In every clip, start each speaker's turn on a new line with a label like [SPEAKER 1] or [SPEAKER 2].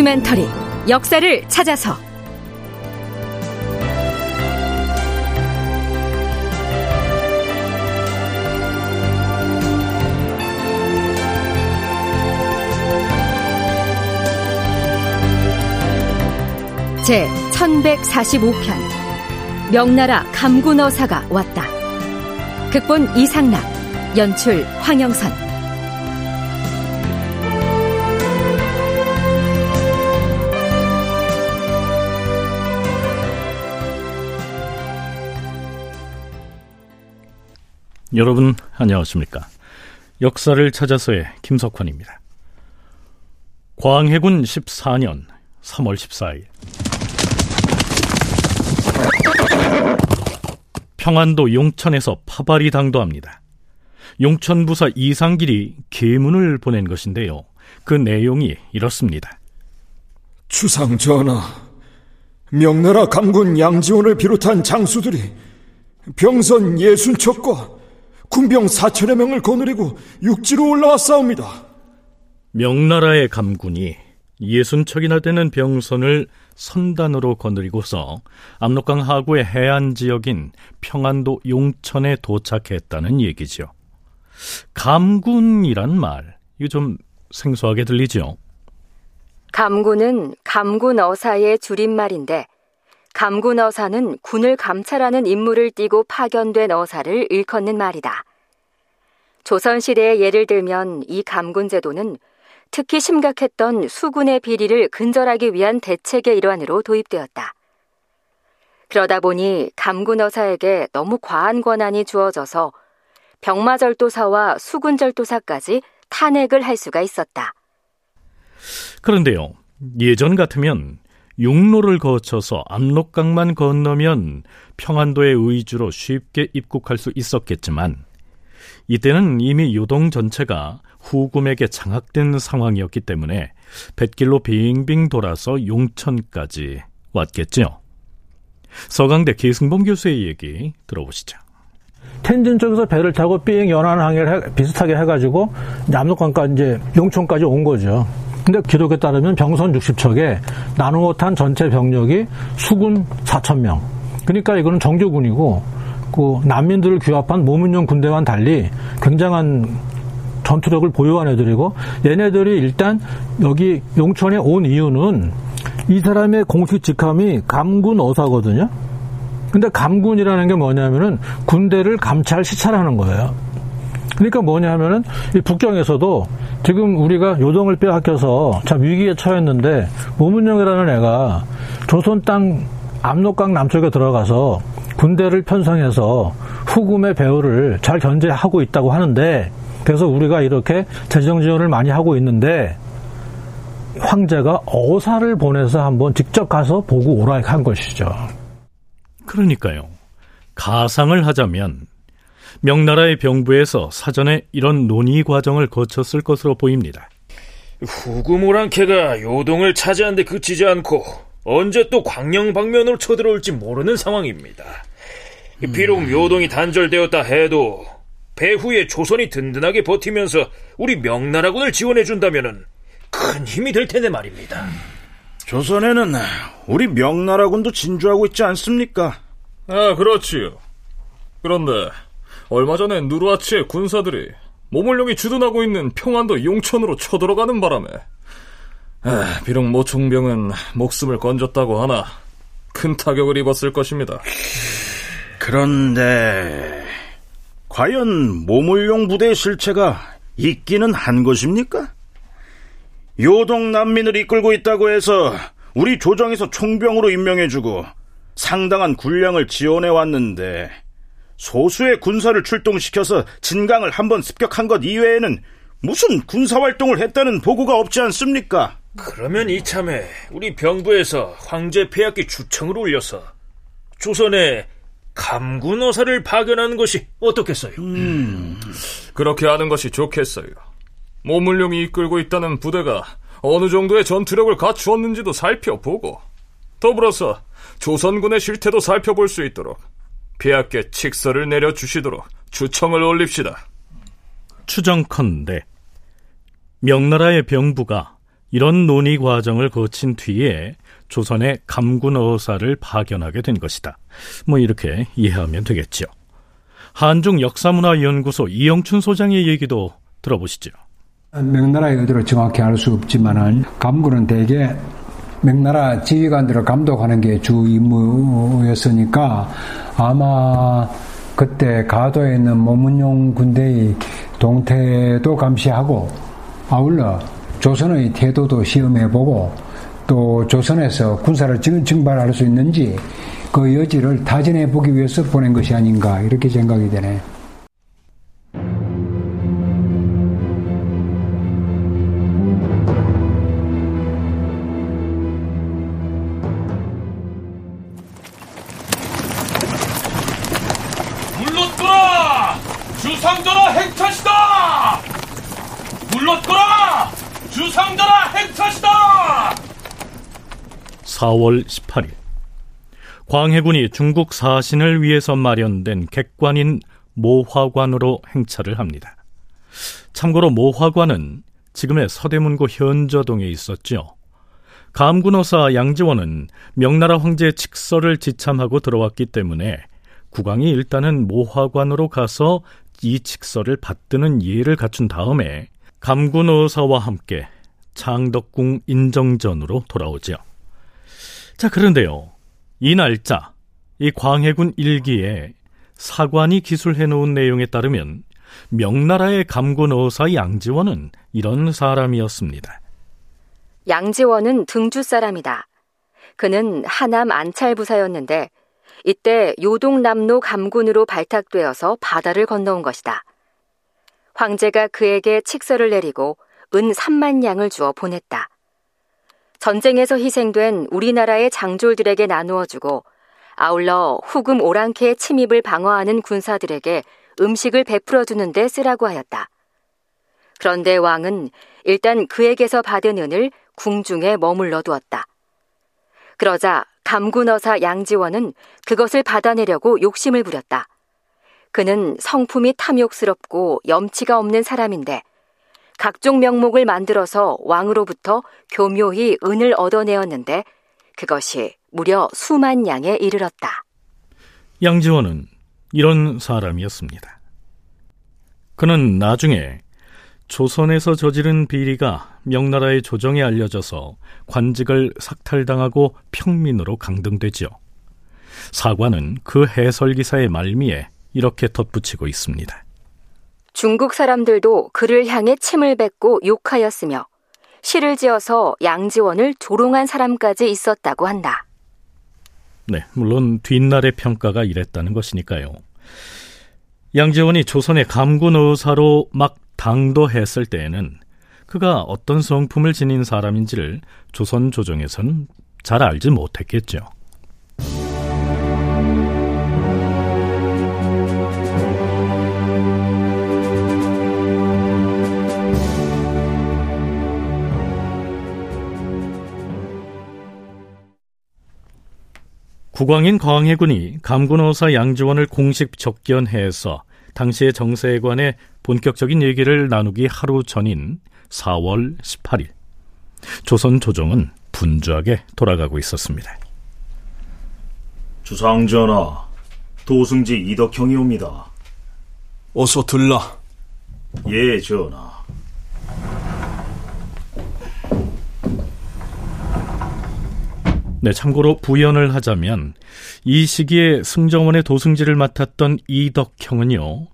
[SPEAKER 1] 다큐멘터리 역사를 찾아서 제 1145편 명나라 감군어사가 왔다. 극본 이상락, 연출 황영선.
[SPEAKER 2] 여러분 안녕하십니까? 역사를 찾아서의 김석환입니다. 광해군 14년 3월 14일 평안도 용천에서 파발이 당도합니다. 용천 부사 이상길이 계문을 보낸 것인데요. 그 내용이 이렇습니다.
[SPEAKER 3] 주상 전하, 명나라 감군 양지원을 비롯한 장수들이 병선 예순척과 군병 사천여 명을 거느리고 육지로 올라왔사옵니다.
[SPEAKER 2] 명나라의 감군이 예순 척이나 되는 병선을 선단으로 거느리고서 압록강 하구의 해안 지역인 평안도 용천에 도착했다는 얘기죠. 감군이란 말, 이거 좀 생소하게 들리죠?
[SPEAKER 1] 감군은 감군 어사의 줄임말인데 감군 어사는 군을 감찰하는 임무를 띠고 파견된 어사를 일컫는 말이다. 조선시대의 예를 들면 이 감군 제도는 특히 심각했던 수군의 비리를 근절하기 위한 대책의 일환으로 도입되었다. 그러다 보니 감군 어사에게 너무 과한 권한이 주어져서 병마절도사와 수군절도사까지 탄핵을 할 수가 있었다.
[SPEAKER 2] 그런데요, 예전 같으면 육로를 거쳐서 압록강만 건너면 평안도의 의주로 쉽게 입국할 수 있었겠지만 이때는 이미 요동 전체가 후금에게 장악된 상황이었기 때문에 뱃길로 빙빙 돌아서 용천까지 왔겠죠. 서강대 계승범 교수의 얘기 들어보시죠.
[SPEAKER 4] 텐진 쪽에서 배를 타고 삥 연안 항해를 비슷하게 해가지고 남록강까지 이제 용천까지 온 거죠. 근데 기록에 따르면 병선 60척에 나누어 탄 전체 병력이 수군 4천 명. 그러니까 이거는 정규군이고 그 난민들을 규합한 모문용 군대와는 달리 굉장한 전투력을 보유한 애들이고 얘네들이 일단 여기 용천에 온 이유는 이 사람의 공식 직함이 감군 어사거든요. 근데 감군이라는 게 뭐냐면은 군대를 감찰 시찰하는 거예요. 그러니까 뭐냐면은 이 북경에서도 지금 우리가 요동을 빼앗겨서 참 위기에 처했는데 모문영이라는 애가 조선 땅 압록강 남쪽에 들어가서 군대를 편성해서 후금의 배후를 잘 견제하고 있다고 하는데 그래서 우리가 이렇게 재정 지원을 많이 하고 있는데 황제가 어사를 보내서 한번 직접 가서 보고 오라 한 것이죠.
[SPEAKER 2] 그러니까요. 가상을 하자면 명나라의 병부에서 사전에 이런 논의 과정을 거쳤을 것으로 보입니다.
[SPEAKER 5] 후금 오랑캐가 요동을 차지하는데 그치지 않고 언제 또 광영 방면으로 쳐들어올지 모르는 상황입니다. 비록 요동이 단절되었다 해도 배후에 조선이 든든하게 버티면서 우리 명나라군을 지원해준다면 큰 힘이 될 텐데 말입니다.
[SPEAKER 6] 조선에는 우리 명나라군도 진주하고 있지 않습니까?
[SPEAKER 7] 아, 그렇지요. 그런데 얼마 전에 누르아치의 군사들이 모물룡이 주둔하고 있는 평안도 용천으로 쳐들어가는 바람에 아, 비록 모총병은 목숨을 건졌다고 하나 큰 타격을 입었을 것입니다.
[SPEAKER 6] 그런데 과연 모물룡 부대의 실체가 있기는 한 것입니까? 요동 난민을 이끌고 있다고 해서 우리 조정에서 총병으로 임명해주고 상당한 군량을 지원해 왔는데 소수의 군사를 출동시켜서 진강을 한번 습격한 것 이외에는 무슨 군사활동을 했다는 보고가 없지 않습니까?
[SPEAKER 5] 그러면 이참에 우리 병부에서 황제 폐하기 주청을 올려서 조선에 감군 어사를 파견하는 것이 어떻겠어요? 음,
[SPEAKER 7] 그렇게 하는 것이 좋겠어요. 모물룡이 이끌고 있다는 부대가 어느 정도의 전투력을 갖추었는지도 살펴보고 더불어서 조선군의 실태도 살펴볼 수 있도록 폐하께 칙서를 내려 주시도록 주청을 올립시다.
[SPEAKER 2] 추정컨대 명나라의 병부가 이런 논의 과정을 거친 뒤에 조선의 감군 어사를 파견하게 된 것이다. 뭐 이렇게 이해하면 되겠죠. 한중 역사문화연구소 이영춘 소장의 얘기도 들어보시죠.
[SPEAKER 8] 명나라의 의도를 정확히 알 수 없지만은 감군은 대개 명나라 지휘관들을 감독하는 게 주 임무였으니까 아마 그때 가도에 있는 모문용 군대의 동태도 감시하고 아울러 조선의 태도도 시험해보고 또 조선에서 군사를 증발할 수 있는지 그 여지를 타진해 보기 위해서 보낸 것이 아닌가 이렇게 생각이 되네.
[SPEAKER 2] 4월 18일 광해군이 중국 사신을 위해서 마련된 객관인 모화관으로 행차를 합니다. 참고로 모화관은 지금의 서대문구 현저동에 있었죠. 감군어사 양지원은 명나라 황제 칙서를 지참하고 들어왔기 때문에 국왕이 일단은 모화관으로 가서 이 칙서를 받드는 예를 갖춘 다음에 감군어사와 함께 창덕궁 인정전으로 돌아오죠. 자, 그런데요. 이 날짜, 이 광해군 일기에 사관이 기술해 놓은 내용에 따르면 명나라의 감군 어사 양지원은 이런 사람이었습니다.
[SPEAKER 1] 양지원은 등주 사람이다. 그는 하남 안찰부사였는데 이때 요동남로 감군으로 발탁되어서 바다를 건너온 것이다. 황제가 그에게 칙서를 내리고 은 3만 양을 주어 보냈다. 전쟁에서 희생된 우리나라의 장졸들에게 나누어주고 아울러 후금 오랑캐의 침입을 방어하는 군사들에게 음식을 베풀어 주는 데 쓰라고 하였다. 그런데 왕은 일단 그에게서 받은 은을 궁중에 머물러 두었다. 그러자 감군어사 양지원은 그것을 받아내려고 욕심을 부렸다. 그는 성품이 탐욕스럽고 염치가 없는 사람인데 각종 명목을 만들어서 왕으로부터 교묘히 은을 얻어내었는데 그것이 무려 수만 양에 이르렀다.
[SPEAKER 2] 양지원은 이런 사람이었습니다. 그는 나중에 조선에서 저지른 비리가 명나라의 조정에 알려져서 관직을 삭탈당하고 평민으로 강등되지요. 사관은 그 해설 기사의 말미에 이렇게 덧붙이고 있습니다.
[SPEAKER 1] 중국 사람들도 그를 향해 침을 뱉고 욕하였으며 시를 지어서 양지원을 조롱한 사람까지 있었다고 한다.
[SPEAKER 2] 네, 물론 뒷날의 평가가 이랬다는 것이니까요. 양지원이 조선의 감군 의사로 막 당도했을 때에는 그가 어떤 성품을 지닌 사람인지를 조선 조정에서는 잘 알지 못했겠죠. 국왕인 광해군이 감군어사 양지원을 공식 접견해서 당시의 정세에 관해 본격적인 얘기를 나누기 하루 전인 4월 18일 조선 조정은 분주하게 돌아가고 있었습니다.
[SPEAKER 6] 주상전하, 도승지 이덕형이 옵니다.
[SPEAKER 3] 어서 들라.
[SPEAKER 6] 예, 전하.
[SPEAKER 2] 네, 참고로 부연을 하자면 이 시기에 승정원의 도승지를 맡았던 이덕형은요.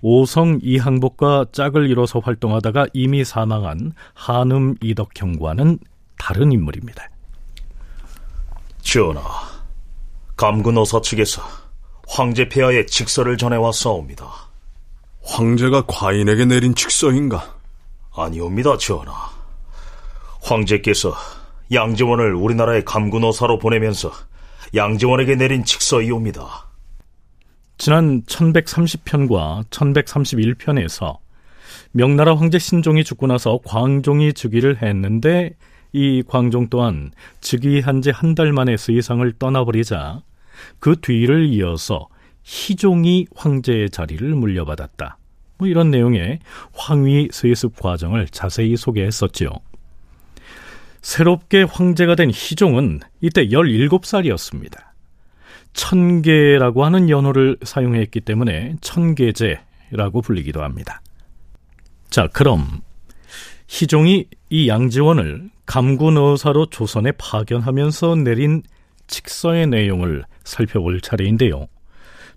[SPEAKER 2] 오성 이항복과 짝을 이뤄서 활동하다가 이미 사망한 한음 이덕형과는 다른 인물입니다.
[SPEAKER 6] 전하, 감군 어사 측에서 황제 폐하의 직서를 전해왔사옵니다.
[SPEAKER 3] 황제가 과인에게 내린 직서인가?
[SPEAKER 6] 아니옵니다, 전하. 황제께서 양지원을 우리나라의 감군어사로 보내면서 양지원에게 내린 직서이옵니다.
[SPEAKER 2] 지난 1130편과 1131편에서 명나라 황제 신종이 죽고 나서 광종이 즉위를 했는데 이 광종 또한 즉위한 지 한 달 만에 세상을 떠나버리자 그 뒤를 이어서 희종이 황제의 자리를 물려받았다. 뭐 이런 내용의 황위 세습 과정을 자세히 소개했었지요. 새롭게 황제가 된 희종은 이때 17살이었습니다. 천계라고 하는 연호를 사용했기 때문에 천계제라고 불리기도 합니다. 자, 그럼 희종이 이 양지원을 감군어사로 조선에 파견하면서 내린 칙서의 내용을 살펴볼 차례인데요.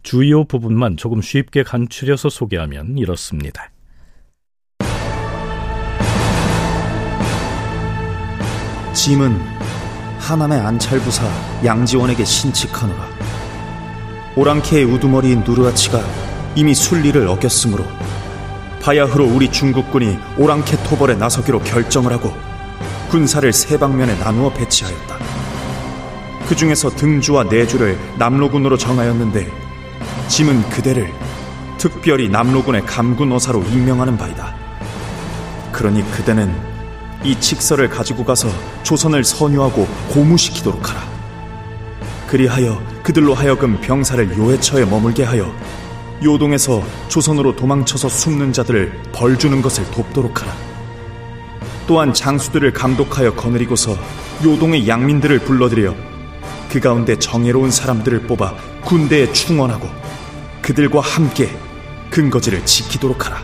[SPEAKER 2] 주요 부분만 조금 쉽게 간추려서 소개하면 이렇습니다.
[SPEAKER 9] 짐은 하남의 안찰부사 양지원에게 신칙하노라. 오랑캐의 우두머리인 누르아치가 이미 순리를 어겼으므로 바야흐로 우리 중국군이 오랑캐 토벌에 나서기로 결정을 하고 군사를 세 방면에 나누어 배치하였다. 그 중에서 등주와 내주를 남로군으로 정하였는데 짐은 그대를 특별히 남로군의 감군 어사로 임명하는 바이다. 그러니 그대는 이 칙서를 가지고 가서 조선을 선유하고 고무시키도록 하라. 그리하여 그들로 하여금 병사를 요해처에 머물게 하여 요동에서 조선으로 도망쳐서 숨는 자들을 벌 주는 것을 돕도록 하라. 또한 장수들을 감독하여 거느리고서 요동의 양민들을 불러들여 그 가운데 정예로운 사람들을 뽑아 군대에 충원하고 그들과 함께 근거지를 지키도록 하라.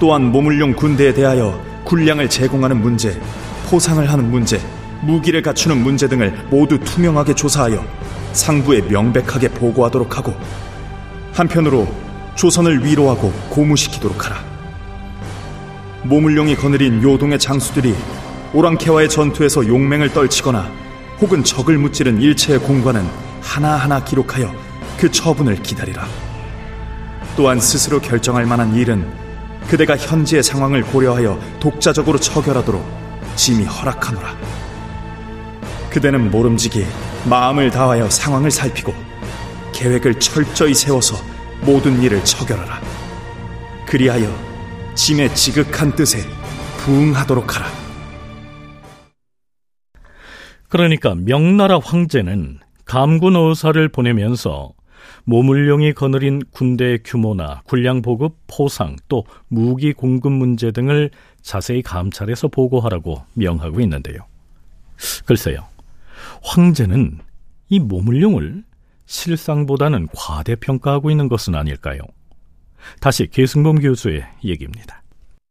[SPEAKER 9] 또한 모물용 군대에 대하여 군량을 제공하는 문제, 포상을 하는 문제, 무기를 갖추는 문제 등을 모두 투명하게 조사하여 상부에 명백하게 보고하도록 하고 한편으로 조선을 위로하고 고무시키도록 하라. 모물룡이 거느린 요동의 장수들이 오랑캐와의 전투에서 용맹을 떨치거나 혹은 적을 무찌른 일체의 공과는 하나하나 기록하여 그 처분을 기다리라. 또한 스스로 결정할 만한 일은 그대가 현지의 상황을 고려하여 독자적으로 처결하도록 짐이 허락하노라. 그대는 모름지기 마음을 다하여 상황을 살피고 계획을 철저히 세워서 모든 일을 처결하라. 그리하여 짐의 지극한 뜻에 부응하도록 하라.
[SPEAKER 2] 그러니까 명나라 황제는 감군 어사를 보내면서 모물룡이 거느린 군대의 규모나 군량 보급, 포상, 또 무기 공급 문제 등을 자세히 감찰해서 보고하라고 명하고 있는데요. 글쎄요. 황제는 이 모물룡을 실상보다는 과대평가하고 있는 것은 아닐까요? 다시 계승범 교수의 얘기입니다.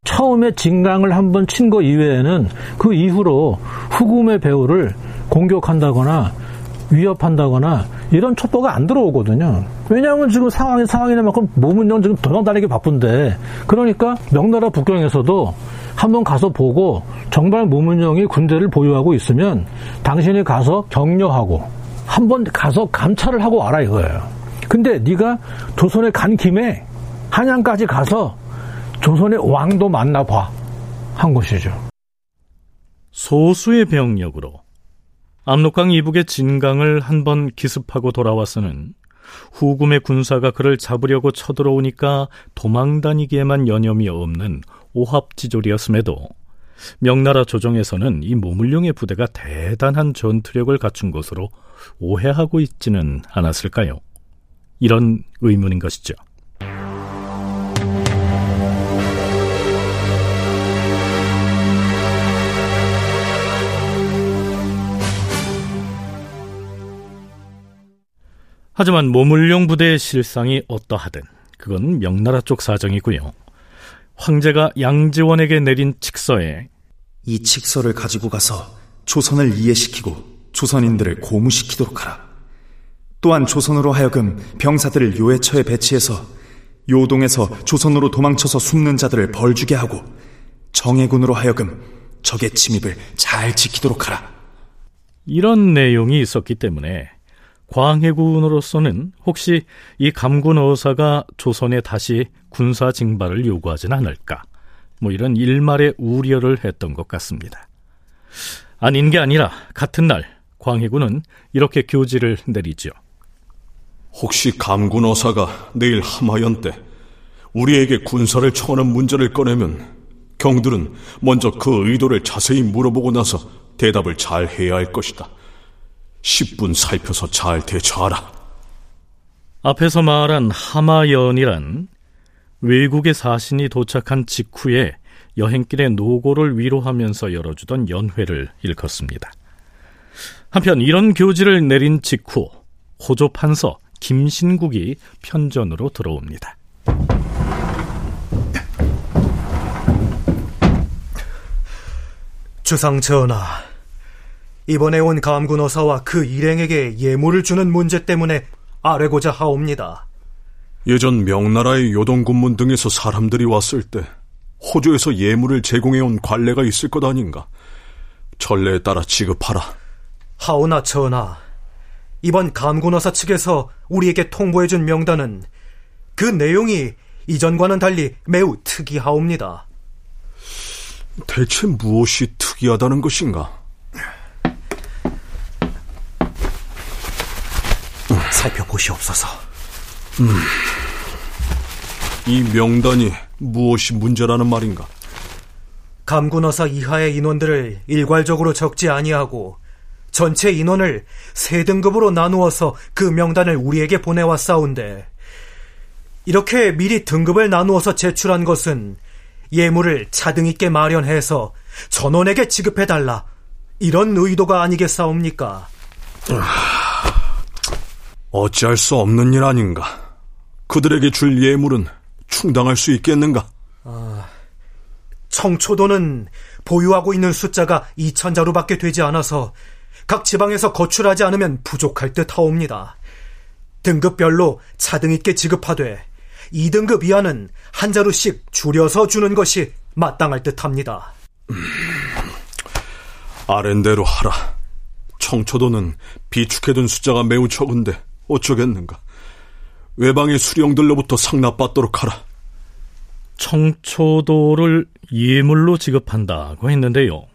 [SPEAKER 4] 처음에 진강을 한번 친 거 이외에는 그 이후로 후금의 배후를 공격한다거나 위협한다거나 이런 첩보가 안 들어오거든요. 왜냐하면 지금 상황이 상황이나만큼 몸은 지금 도망다니기 바쁜데 그러니까 명나라 북경에서도 한번 가서 보고 정말 모문영이 군대를 보유하고 있으면 당신이 가서 격려하고 한번 가서 감찰을 하고 와라 이거예요. 근데 네가 조선에 간 김에 한양까지 가서 조선의 왕도 만나봐 한 것이죠.
[SPEAKER 2] 소수의 병력으로 압록강 이북의 진강을 한 번 기습하고 돌아와서는 후금의 군사가 그를 잡으려고 쳐들어오니까 도망다니기에만 여념이 없는 오합지졸이었음에도 명나라 조정에서는 이 모물룡의 부대가 대단한 전투력을 갖춘 것으로 오해하고 있지는 않았을까요? 이런 의문인 것이죠. 하지만 모물룡 부대의 실상이 어떠하든 그건 명나라 쪽 사정이고요. 황제가 양지원에게 내린 칙서에
[SPEAKER 9] 이 칙서를 가지고 가서 조선을 이해시키고 조선인들을 고무시키도록 하라. 또한 조선으로 하여금 병사들을 요해처에 배치해서 요동에서 조선으로 도망쳐서 숨는 자들을 벌주게 하고 정예군으로 하여금 적의 침입을 잘 지키도록 하라.
[SPEAKER 2] 이런 내용이 있었기 때문에 광해군으로서는 혹시 이 감군 어사가 조선에 다시 군사 징발을 요구하진 않을까 뭐 이런 일말의 우려를 했던 것 같습니다. 아닌 게 아니라 같은 날 광해군은 이렇게 교지를 내리죠.
[SPEAKER 3] 혹시 감군 어사가 내일 함하연 때 우리에게 군사를 청하는 문제를 꺼내면 경들은 먼저 그 의도를 자세히 물어보고 나서 대답을 잘 해야 할 것이다. 10분 살펴서 잘 대처하라.
[SPEAKER 2] 앞에서 말한 하마연이란 외국의 사신이 도착한 직후에 여행길의 노고를 위로하면서 열어주던 연회를 일컫습니다. 한편 이런 교지를 내린 직후 호조 판서 김신국이 편전으로 들어옵니다.
[SPEAKER 10] 주상 전하, 이번에 온 감군 어사와 그 일행에게 예물을 주는 문제 때문에 아뢰고자 하옵니다.
[SPEAKER 3] 예전 명나라의 요동 군문 등에서 사람들이 왔을 때 호주에서 예물을 제공해온 관례가 있을 것 아닌가? 전례에 따라 지급하라.
[SPEAKER 10] 하오나 전하, 이번 감군어사 측에서 우리에게 통보해준 명단은 그 내용이 이전과는 달리 매우 특이하옵니다.
[SPEAKER 3] 대체 무엇이 특이하다는 것인가?
[SPEAKER 10] 살펴 보시옵소서.
[SPEAKER 3] 음, 이 명단이 무엇이 문제라는 말인가?
[SPEAKER 10] 감군어사 이하의 인원들을 일괄적으로 적지 아니하고 전체 인원을 세 등급으로 나누어서 그 명단을 우리에게 보내왔사온데 이렇게 미리 등급을 나누어서 제출한 것은 예물을 차등 있게 마련해서 전원에게 지급해달라 이런 의도가 아니겠사옵니까?
[SPEAKER 3] 어찌할 수 없는 일 아닌가? 그들에게 줄 예물은 충당할 수 있겠는가? 아,
[SPEAKER 10] 청초도는 보유하고 있는 숫자가 2천자루밖에 되지 않아서 각 지방에서 거출하지 않으면 부족할 듯 하옵니다. 등급별로 차등 있게 지급하되 2등급 이하는 한 자루씩 줄여서 주는 것이 마땅할 듯 합니다. 음,
[SPEAKER 3] 아랜대로 하라. 청초도는 비축해둔 숫자가 매우 적은데 어쩌겠는가. 외방의 수령들로부터 상납받도록 하라.
[SPEAKER 2] 청초도를 예물로 지급한다고 했는데요.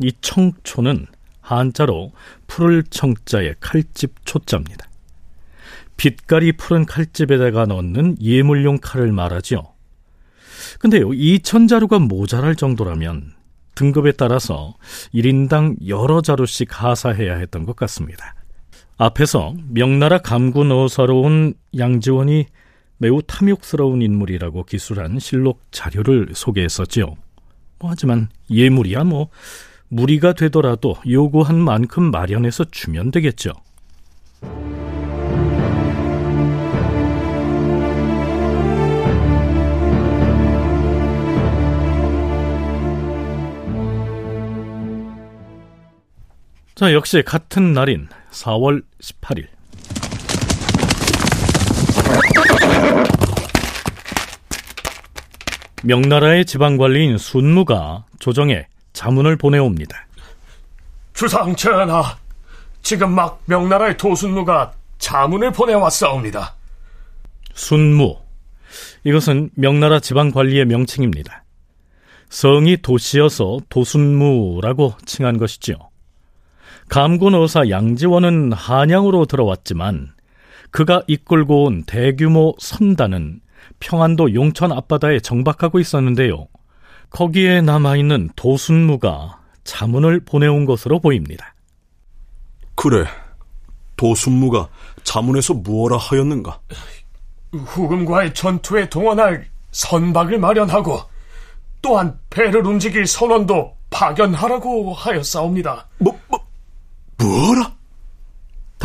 [SPEAKER 2] 이 청초는 한자로 푸를 청자의 칼집 초자입니다. 빛깔이 푸른 칼집에다가 넣는 예물용 칼을 말하지요. 근데요, 2천자루가 모자랄 정도라면 등급에 따라서 1인당 여러 자루씩 하사해야 했던 것 같습니다. 앞에서 명나라 감군 어사로 온 양지원이 매우 탐욕스러운 인물이라고 기술한 실록 자료를 소개했었지요. 뭐 하지만 예물이야 뭐 무리가 되더라도 요구한 만큼 마련해서 주면 되겠죠. 자, 역시 같은 날인 4월 18일. 명나라의 지방관리인 순무가 조정에 자문을 보내옵니다.
[SPEAKER 11] 주상 전하, 지금 막 명나라의 도순무가 자문을 보내왔사옵니다.
[SPEAKER 2] 순무. 이것은 명나라 지방관리의 명칭입니다. 성이 도시여서 도순무라고 칭한 것이지요. 감군 어사 양지원은 한양으로 들어왔지만 그가 이끌고 온 대규모 선단은 평안도 용천 앞바다에 정박하고 있었는데요. 거기에 남아있는 도순무가 자문을 보내온 것으로 보입니다.
[SPEAKER 3] 그래, 도순무가 자문에서 무엇라 하였는가?
[SPEAKER 11] 후금과의 전투에 동원할 선박을 마련하고 또한 배를 움직일 선원도 파견하라고 하였사옵니다.
[SPEAKER 3] 뭐?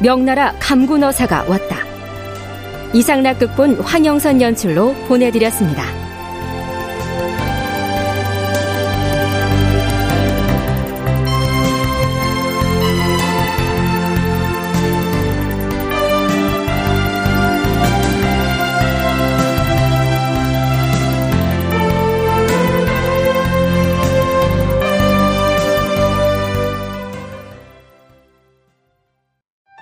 [SPEAKER 1] 명나라 감군어사가 왔다. 이상락 극본 황영선 연출로 보내드렸습니다.